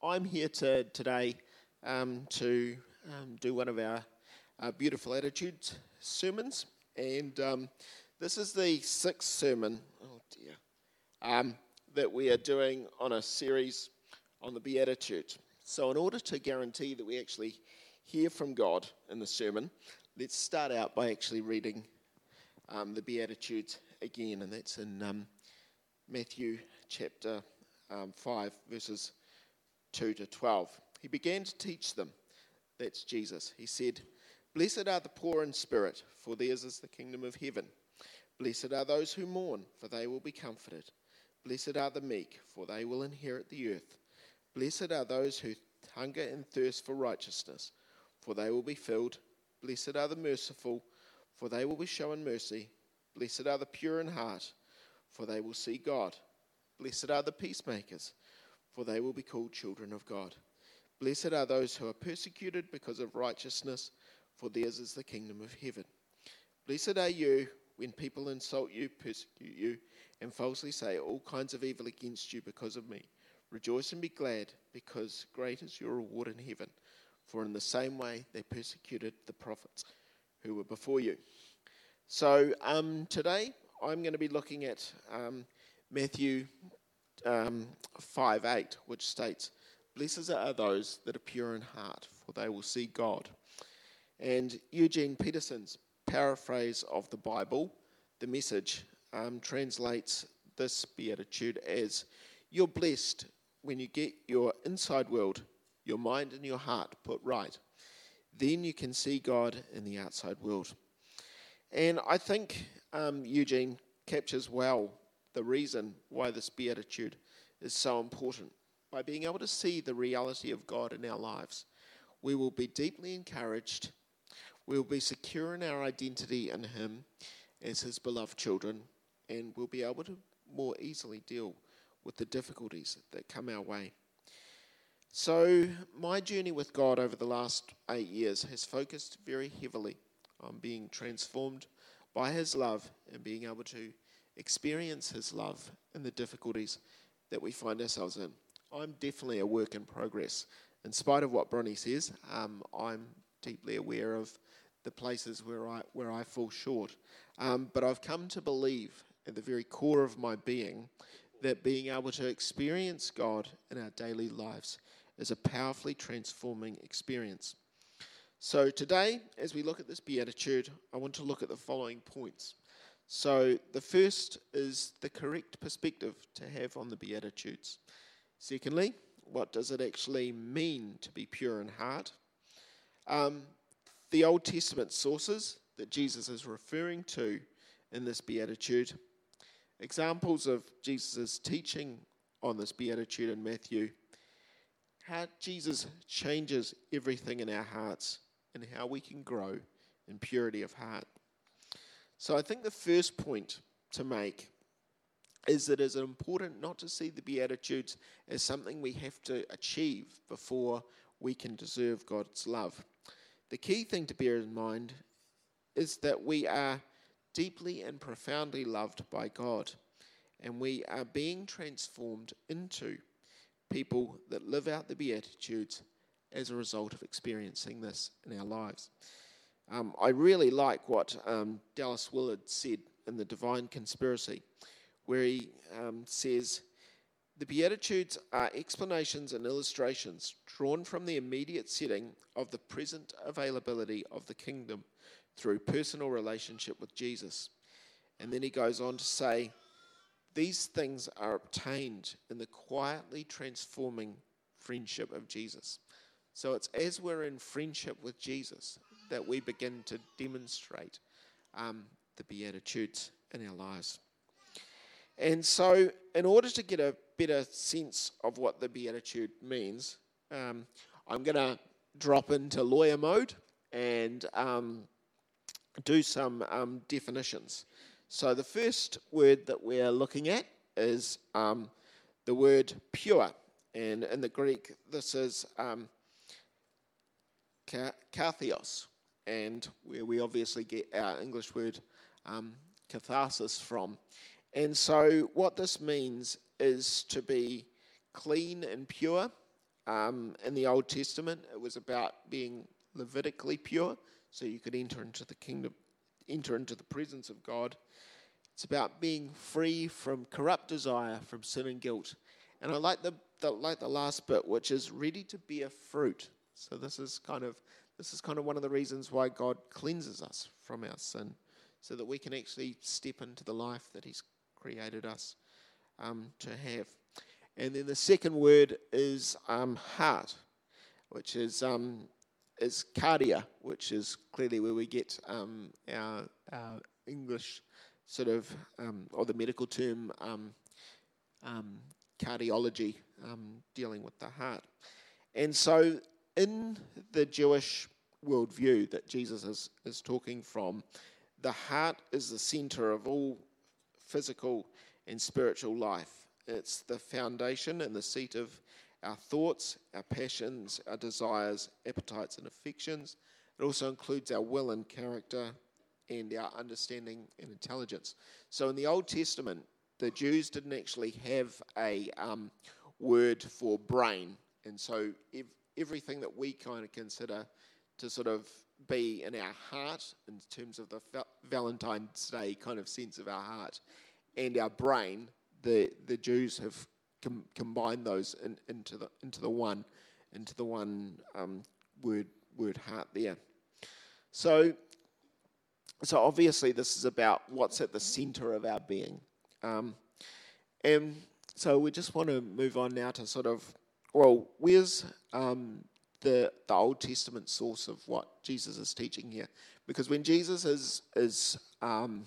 I'm here to, today um, to um, do one of our, our, Beautiful Attitudes sermons. And um, this is the sixth sermon, oh dear, um, that we are doing on a series on the Beatitudes. So, in order to guarantee that we actually hear from God in the sermon, let's start out by actually reading um, the Beatitudes again, and that's in um, Matthew chapter 5, verses 2 to 12. He began to teach them. That's Jesus. He said, Blessed are the poor in spirit, for theirs is the kingdom of heaven. Blessed are those who mourn, for they will be comforted. Blessed are the meek, for they will inherit the earth. Blessed are those who hunger and thirst for righteousness, for they will be filled. Blessed are the merciful, for they will be shown mercy. Blessed are the pure in heart, for they will see God. Blessed are the peacemakers for they will be called children of God. Blessed are those who are persecuted because of righteousness, for theirs is the kingdom of heaven. Blessed are you when people insult you, persecute you, and falsely say all kinds of evil against you because of me. Rejoice and be glad, because great is your reward in heaven. For in the same way they persecuted the prophets who were before you. So um, today I'm going to be looking at um, Matthew um, 5 8, which states, Blessed are those that are pure in heart, for they will see God. And Eugene Peterson's paraphrase of the Bible, the message, um, translates this beatitude as You're blessed when you get your inside world, your mind and your heart put right. Then you can see God in the outside world. And I think um, Eugene captures well the reason why this beatitude is so important. By being able to see the reality of God in our lives, we will be deeply encouraged. We will be secure in our identity in Him as His beloved children, and we'll be able to more easily deal with the difficulties that come our way. So, my journey with God over the last eight years has focused very heavily on being transformed by His love and being able to experience His love in the difficulties that we find ourselves in. I'm definitely a work in progress. In spite of what Bronnie says, um, I'm deeply aware of the places where I, where I fall short. Um, but I've come to believe at the very core of my being that being able to experience God in our daily lives is a powerfully transforming experience. So, today, as we look at this beatitude, I want to look at the following points. So, the first is the correct perspective to have on the Beatitudes. Secondly, what does it actually mean to be pure in heart? Um, the Old Testament sources that Jesus is referring to in this Beatitude, examples of Jesus' teaching on this Beatitude in Matthew, how Jesus changes everything in our hearts and how we can grow in purity of heart. So I think the first point to make is that it is important not to see the Beatitudes as something we have to achieve before we can deserve God's love. The key thing to bear in mind is that we are deeply and profoundly loved by God, and we are being transformed into people that live out the Beatitudes as a result of experiencing this in our lives. Um, I really like what um, Dallas Willard said in The Divine Conspiracy, where he um, says, The Beatitudes are explanations and illustrations drawn from the immediate setting of the present availability of the kingdom through personal relationship with Jesus. And then he goes on to say, These things are obtained in the quietly transforming friendship of Jesus. So it's as we're in friendship with Jesus that we begin to demonstrate um, the Beatitudes in our lives. And so, in order to get a better sense of what the Beatitude means, um, I'm going to drop into lawyer mode and um, do some um, definitions. So, the first word that we're looking at is um, the word pure. And in the Greek, this is um, katharos and where we obviously get our English word um, catharsis from. And so, what this means is to be clean and pure, um, in the Old Testament, it was about being Levitically pure, so you could enter into the kingdom, enter into the presence of God. It's about being free from corrupt desire, from sin and guilt. And I like the, the like the last bit, which is ready to bear fruit. So this is kind of this is kind of one of the reasons why God cleanses us from our sin, so that we can actually step into the life that He's created us um, to have. And then the second word is um, heart, which is um, is cardia, which is clearly where we get um, our, our English sort of, um, or the medical term, um, cardiology, dealing with the heart. And so, in the Jewish worldview that Jesus is, is talking from, the heart is the center of all physical and spiritual life. It's the foundation and the seat of our thoughts, our passions, our desires, appetites, and affections. It also includes our will and character, and our understanding and intelligence. So in the Old Testament, the Jews didn't actually have a um, word for brain. And so ev- everything that we kind of consider to sort of be in our heart, in terms of the Valentine's Day kind of sense of our heart, and our brain, the, the Jews have com- combined those in, into, the, into the one, into the one um, word, word heart there. So so obviously this is about what's at the center of our being. Um, and so we just want to move on now to sort of, well, where's um, the, the Old Testament source of what Jesus is teaching here? Because when Jesus is, is, um,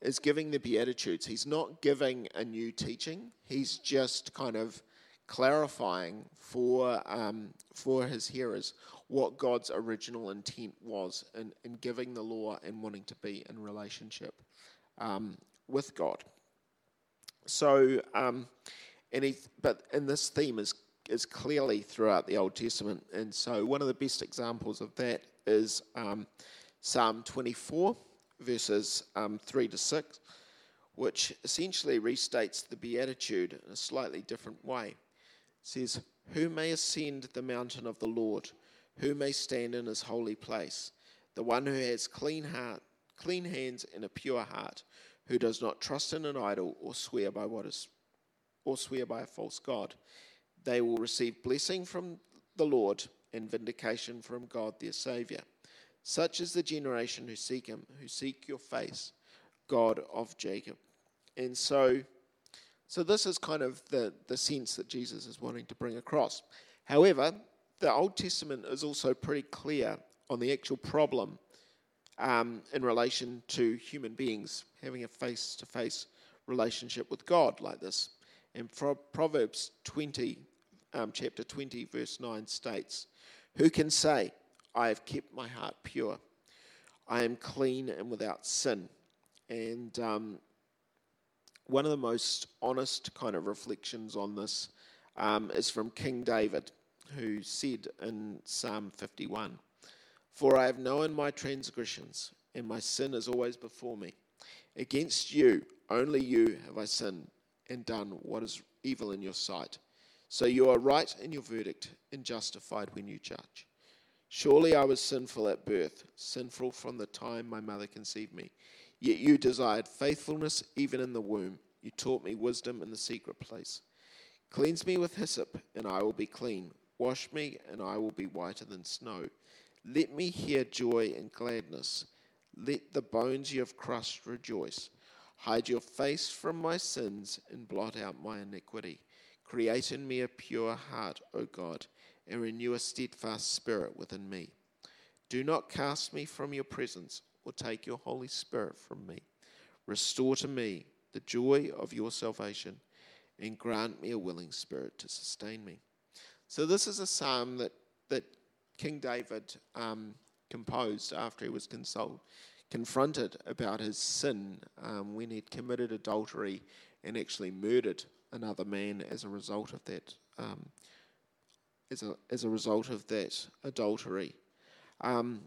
is giving the Beatitudes, he's not giving a new teaching, he's just kind of clarifying for, um, for his hearers what God's original intent was in, in giving the law and wanting to be in relationship um, with God. So, um, and but and this theme is is clearly throughout the Old Testament, and so one of the best examples of that is um, Psalm 24, verses um, three to six, which essentially restates the beatitude in a slightly different way. It says, "Who may ascend the mountain of the Lord?" Who may stand in his holy place? The one who has clean heart, clean hands and a pure heart, who does not trust in an idol or swear by what is or swear by a false god. They will receive blessing from the Lord and vindication from God their Savior. Such is the generation who seek him, who seek your face, God of Jacob. And so so this is kind of the, the sense that Jesus is wanting to bring across. However, the Old Testament is also pretty clear on the actual problem um, in relation to human beings having a face to face relationship with God like this. And Proverbs 20, um, chapter 20, verse 9 states, Who can say, I have kept my heart pure? I am clean and without sin. And um, one of the most honest kind of reflections on this um, is from King David who said in Psalm 51 For I have known my transgressions, and my sin is always before me. Against you, only you, have I sinned and done what is evil in your sight. So you are right in your verdict and justified when you judge. Surely I was sinful at birth, sinful from the time my mother conceived me. Yet you desired faithfulness even in the womb. You taught me wisdom in the secret place. Cleanse me with hyssop, and I will be clean. Wash me, and I will be whiter than snow. Let me hear joy and gladness. Let the bones you have crushed rejoice. Hide your face from my sins and blot out my iniquity. Create in me a pure heart, O God, and renew a steadfast spirit within me. Do not cast me from your presence or take your Holy Spirit from me. Restore to me the joy of your salvation and grant me a willing spirit to sustain me. So this is a psalm that, that King David um, composed after he was consoled, confronted about his sin um, when he'd committed adultery and actually murdered another man as a result of that. Um, as a, as a result of that adultery. Um,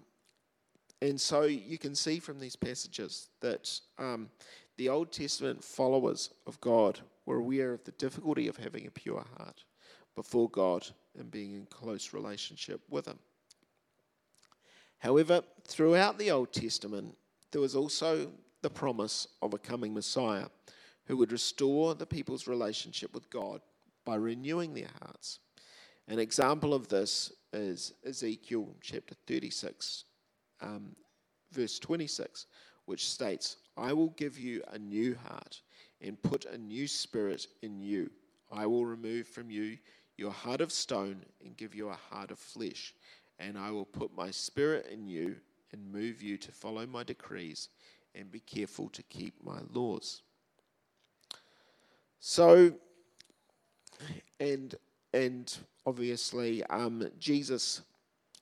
and so you can see from these passages that um, the Old Testament followers of God were aware of the difficulty of having a pure heart before God and being in close relationship with Him. However, throughout the Old Testament, there was also the promise of a coming Messiah who would restore the people's relationship with God by renewing their hearts. An example of this is Ezekiel chapter 36, um, verse 26, which states, I will give you a new heart and put a new spirit in you. I will remove from you your heart of stone and give you a heart of flesh. And I will put my spirit in you and move you to follow my decrees and be careful to keep my laws. So, and and obviously, um, Jesus,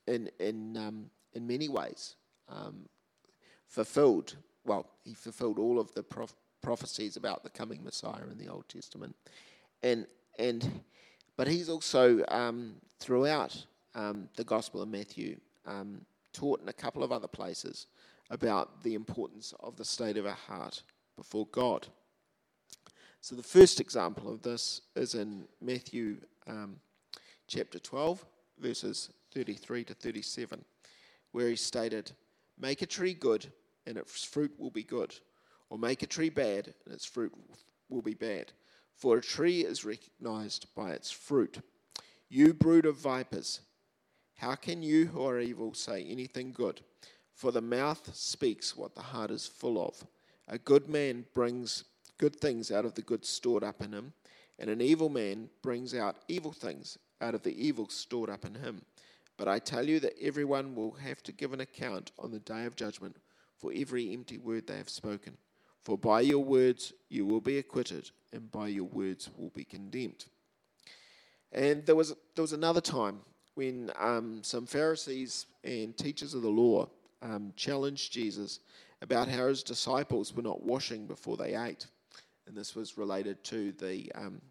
in in um, in many ways, um, fulfilled. Well, he fulfilled all of the prof- prophecies about the coming Messiah in the Old Testament, and and but he's also um, throughout um, the Gospel of Matthew um, taught in a couple of other places about the importance of the state of our heart before God. So the first example of this is in Matthew um, chapter 12, verses 33 to 37, where he stated, Make a tree good, and its fruit will be good, or make a tree bad, and its fruit will be bad. For a tree is recognized by its fruit. You brood of vipers, how can you who are evil say anything good? For the mouth speaks what the heart is full of. A good man brings good things out of the good stored up in him, and an evil man brings out evil things out of the evil stored up in him. But I tell you that everyone will have to give an account on the day of judgment for every empty word they have spoken. For by your words you will be acquitted, and by your words will be condemned. And there was, there was another time when um, some Pharisees and teachers of the law um, challenged Jesus about how his disciples were not washing before they ate. And this was related to the um,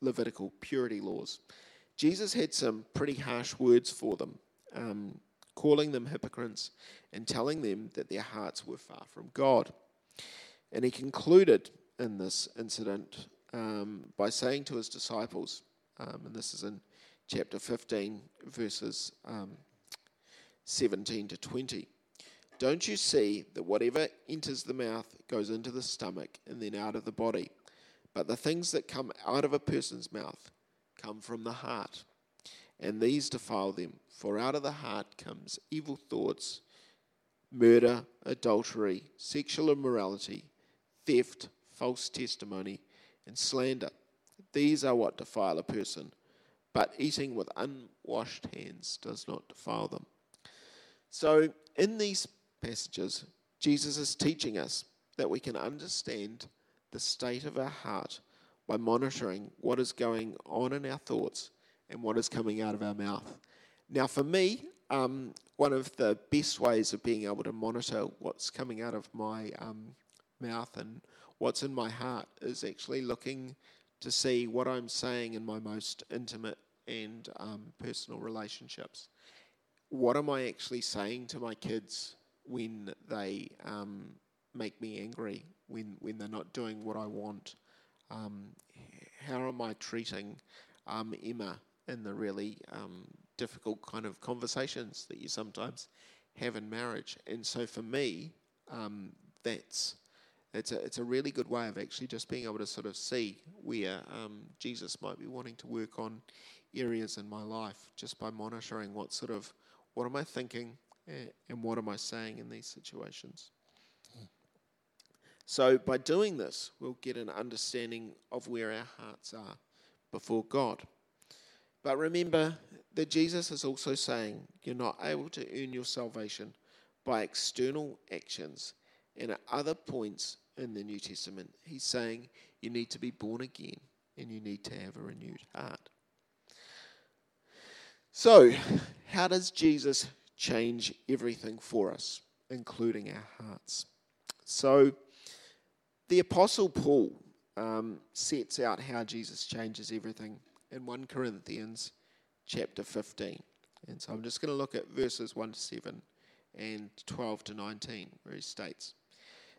Levitical purity laws. Jesus had some pretty harsh words for them, um, calling them hypocrites and telling them that their hearts were far from God. And he concluded in this incident um, by saying to his disciples, um, and this is in chapter 15, verses um, 17 to 20. Don't you see that whatever enters the mouth goes into the stomach and then out of the body? But the things that come out of a person's mouth come from the heart, and these defile them. For out of the heart comes evil thoughts, murder, adultery, sexual immorality, theft, false testimony, and slander. These are what defile a person but eating with unwashed hands does not defile them. So, in these passages, Jesus is teaching us that we can understand the state of our heart by monitoring what is going on in our thoughts and what is coming out of our mouth. Now, for me, um, one of the best ways of being able to monitor what's coming out of my um, mouth and what's in my heart is actually looking to see what I'm saying in my most intimate and um, personal relationships. What am I actually saying to my kids when they um, make me angry, when, when they're not doing what I want? Um, how am I treating um, Emma in the really um, difficult kind of conversations that you sometimes have in marriage? And so for me, um, that's it's a, it's a really good way of actually just being able to sort of see where um, Jesus might be wanting to work on areas in my life just by monitoring what sort of what am I thinking and what am I saying in these situations. So by doing this, we'll get an understanding of where our hearts are before God. But remember that Jesus is also saying you're not able to earn your salvation by external actions. And at other points in the New Testament, he's saying you need to be born again and you need to have a renewed heart. So, how does Jesus change everything for us, including our hearts? So, the Apostle Paul um, sets out how Jesus changes everything in 1 Corinthians chapter 15. And so I'm just going to look at verses 1 to 7 and 12 to 19, where he states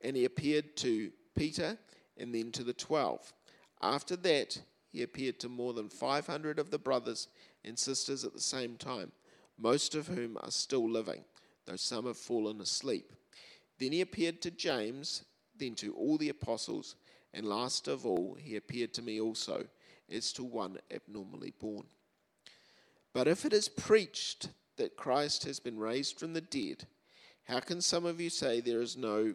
and he appeared to Peter and then to the twelve. After that, he appeared to more than 500 of the brothers and sisters at the same time, most of whom are still living, though some have fallen asleep. Then he appeared to James, then to all the apostles, and last of all, he appeared to me also, as to one abnormally born. But if it is preached that Christ has been raised from the dead, how can some of you say there is no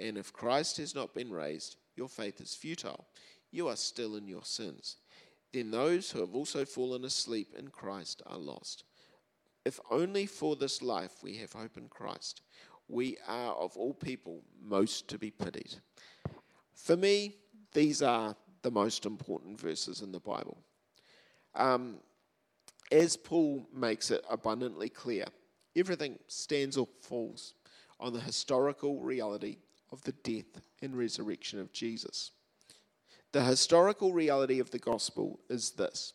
And if Christ has not been raised, your faith is futile. You are still in your sins then those who have also fallen asleep in Christ are lost. If only for this life we have hope in Christ, we are of all people most to be pitied. For me, these are the most important verses in the Bible. Um, as Paul makes it abundantly clear, everything stands or falls on the historical reality of the death and resurrection of Jesus. The historical reality of the gospel is this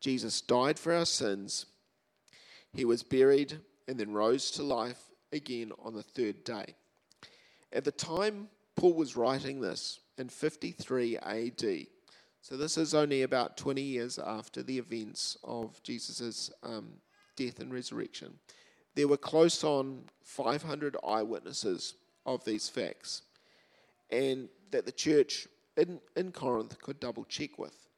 Jesus died for our sins, he was buried, and then rose to life again on the third day. At the time Paul was writing this in 53 AD, so this is only about 20 years after the events of Jesus' um, death and resurrection. There were close on 500 eyewitnesses of these facts, and that the church in, in Corinth could double check with.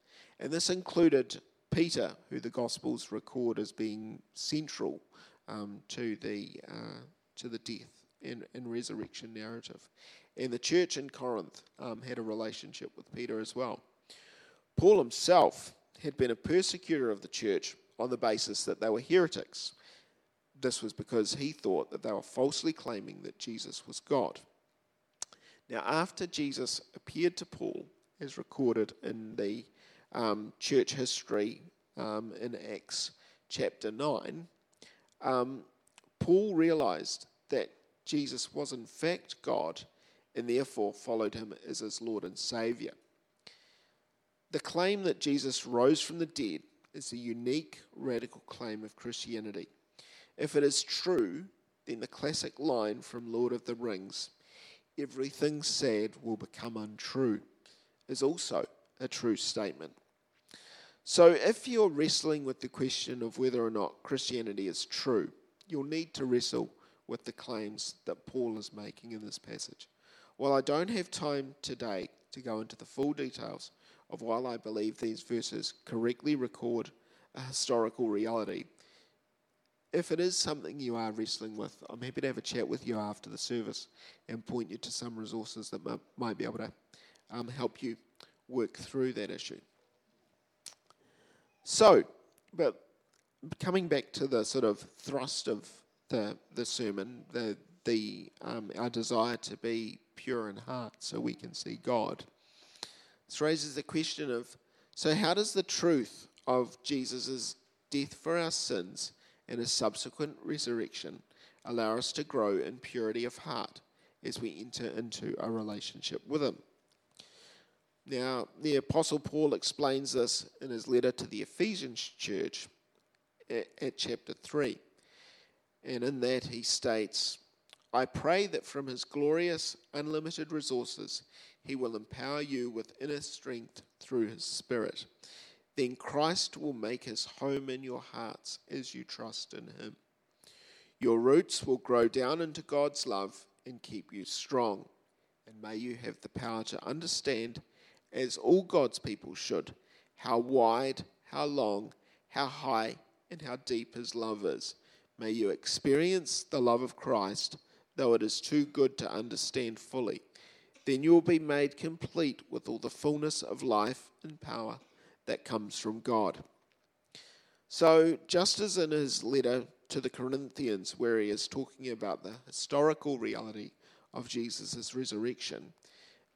And this included Peter, who the Gospels record as being central um, to, the, uh, to the death and, and, resurrection narrative. And the church in Corinth um, had a relationship with Peter as well. Paul himself had been a persecutor of the church on the basis that they were heretics. This was because he thought that they were falsely claiming that Jesus was God. Now, after Jesus appeared to Paul, as recorded in the um, church history um, in Acts chapter 9, um, Paul realized that Jesus was in fact God and therefore followed him as his Lord and Savior. The claim that Jesus rose from the dead is a unique, radical claim of Christianity. If it is true, then the classic line from Lord of the Rings everything said will become untrue is also a true statement. So, if you're wrestling with the question of whether or not Christianity is true, you'll need to wrestle with the claims that Paul is making in this passage. While I don't have time today to go into the full details of why I believe these verses correctly record a historical reality, if it is something you are wrestling with, I'm happy to have a chat with you after the service and point you to some resources that might be able to um, help you work through that issue. So, but coming back to the sort of thrust of the the sermon, the the um, our desire to be pure in heart, so we can see God. This raises the question of so how does the truth of Jesus' death for our sins and his subsequent resurrection allow us to grow in purity of heart as we enter into a relationship with him. Now, the Apostle Paul explains this in his letter to the Ephesians church at, at chapter 3. And in that, he states, I pray that from his glorious, unlimited resources, he will empower you with inner strength through his Spirit then Christ will make his home in your hearts as you trust in him. Your roots will grow down into God's love and keep you strong. And may you have the power to understand, as all God's people should, how wide, how long, how high, and how deep his love is. May you experience the love of Christ, though it is too good to understand fully. Then you will be made complete with all the fullness of life and power that comes from God. So, just as in his letter to the Corinthians, where he is talking about the historical reality of Jesus' resurrection,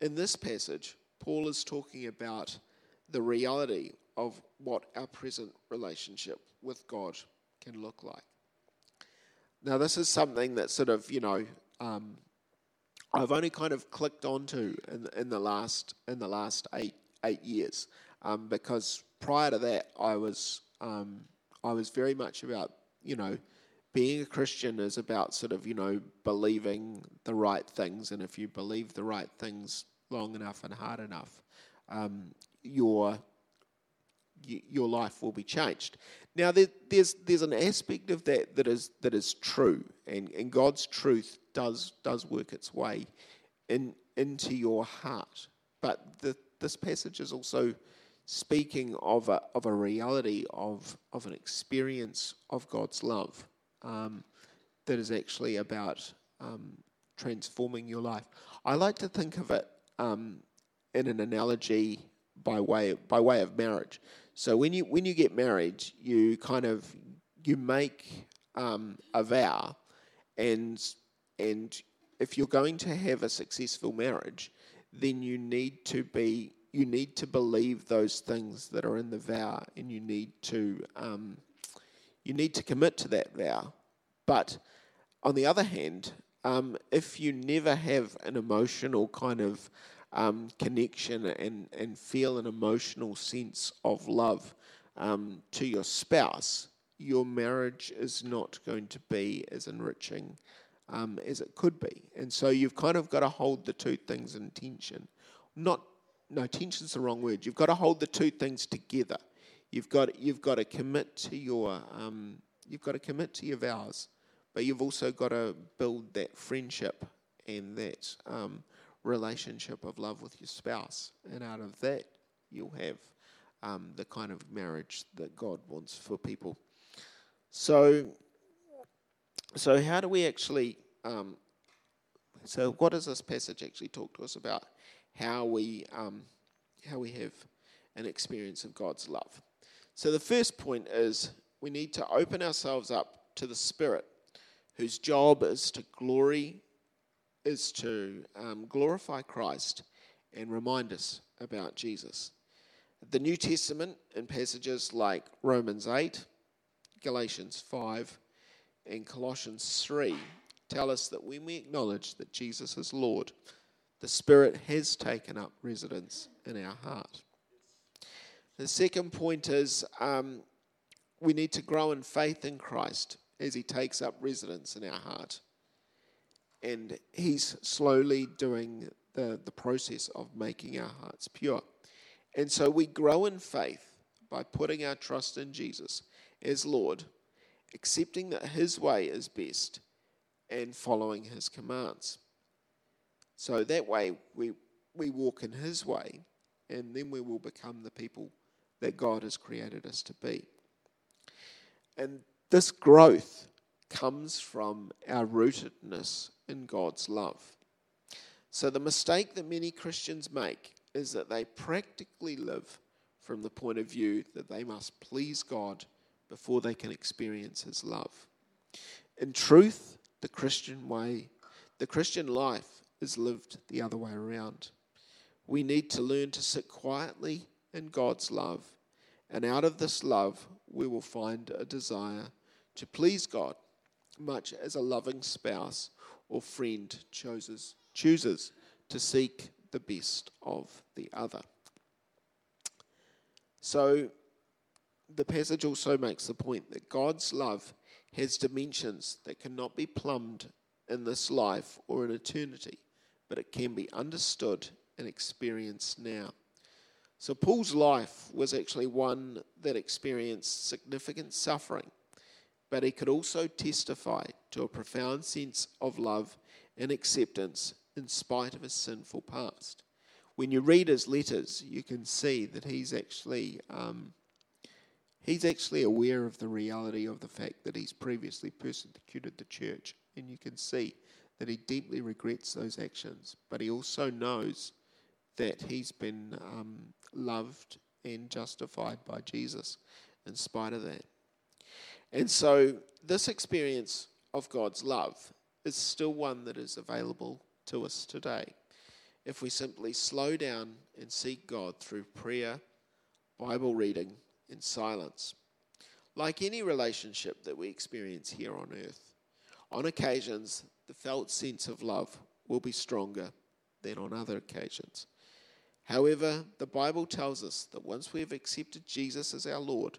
in this passage, Paul is talking about the reality of what our present relationship with God can look like. Now, this is something that sort of, you know, um, I've only kind of clicked onto in, in the last in the last eight eight years, um, because prior to that, I was um, I was very much about you know being a Christian is about sort of you know believing the right things, and if you believe the right things long enough and hard enough, um, your your life will be changed. Now, there, there's there's an aspect of that that is that is true, and, and God's truth does does work its way in into your heart. But the, this passage is also speaking of a of a reality of of an experience of God's love um, that is actually about um, transforming your life. I like to think of it um, in an analogy by way by way of marriage. So when you when you get married, you kind of you make um, a vow, and and if you're going to have a successful marriage, then you need to be you need to believe those things that are in the vow, and you need to um, you need to commit to that vow. But on the other hand, um, if you never have an emotional kind of um, connection and, and feel an emotional sense of love um, to your spouse, your marriage is not going to be as enriching um, as it could be. And so you've kind of got to hold the two things in tension. Not, no, tension's the wrong word. You've got to hold the two things together. You've got, you've got to commit to your, um, you've got to commit to your vows, but you've also got to build that friendship and that um, relationship of love with your spouse. And out of that, you'll have um, the kind of marriage that God wants for people. So, so how do we actually? Um, so, what does this passage actually talk to us about? How we um, how we have an experience of God's love. So, the first point is we need to open ourselves up to the Spirit, whose job is to glory is to um, glorify Christ and remind us about Jesus. The New Testament, in passages like Romans 8, Galatians 5, and Colossians 3, tell us that when we acknowledge that Jesus is Lord, the Spirit has taken up residence in our heart. The second point is um, we need to grow in faith in Christ as He takes up residence in our heart and he's slowly doing the, the process of making our hearts pure. And so we grow in faith by putting our trust in Jesus as Lord, accepting that his way is best, and following his commands. So that way we, we walk in his way, and then we will become the people that God has created us to be. And this growth comes from our rootedness in God's love. So, the mistake that many Christians make is that they practically live from the point of view that they must please God before they can experience His love. In truth, the Christian way, the Christian life is lived the other way around. We need to learn to sit quietly in God's love, and out of this love, we will find a desire to please God much as a loving spouse or friend chooses, chooses to seek the best of the other. So, the passage also makes the point that God's love has dimensions that cannot be plumbed in this life or in eternity, but it can be understood and experienced now. So, Paul's life was actually one that experienced significant suffering but he could also testify to a profound sense of love and acceptance in spite of his sinful past. When you read his letters, you can see that he's actually um, he's actually aware of the reality of the fact that he's previously persecuted the church. And you can see that he deeply regrets those actions. But he also knows that he's been um, loved and justified by Jesus in spite of that. And so, this experience of God's love is still one that is available to us today. If we simply slow down and seek God through prayer, Bible reading, and silence. Like any relationship that we experience here on earth, on occasions, the felt sense of love will be stronger than on other occasions. However, the Bible tells us that once we have accepted Jesus as our Lord,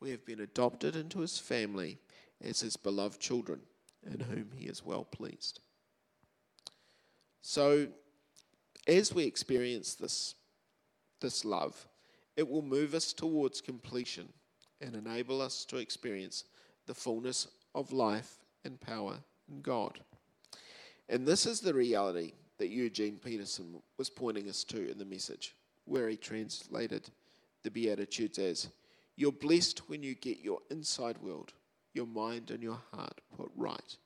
we have been adopted into his family as his beloved children, in whom he is well pleased. So, as we experience this, this love, it will move us towards completion and enable us to experience the fullness of life and power in God. And this is the reality that Eugene Peterson was pointing us to in the message, where he translated the Beatitudes as You're blessed when you get your inside world, your mind and your heart put right.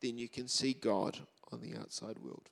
Then you can see God on the outside world.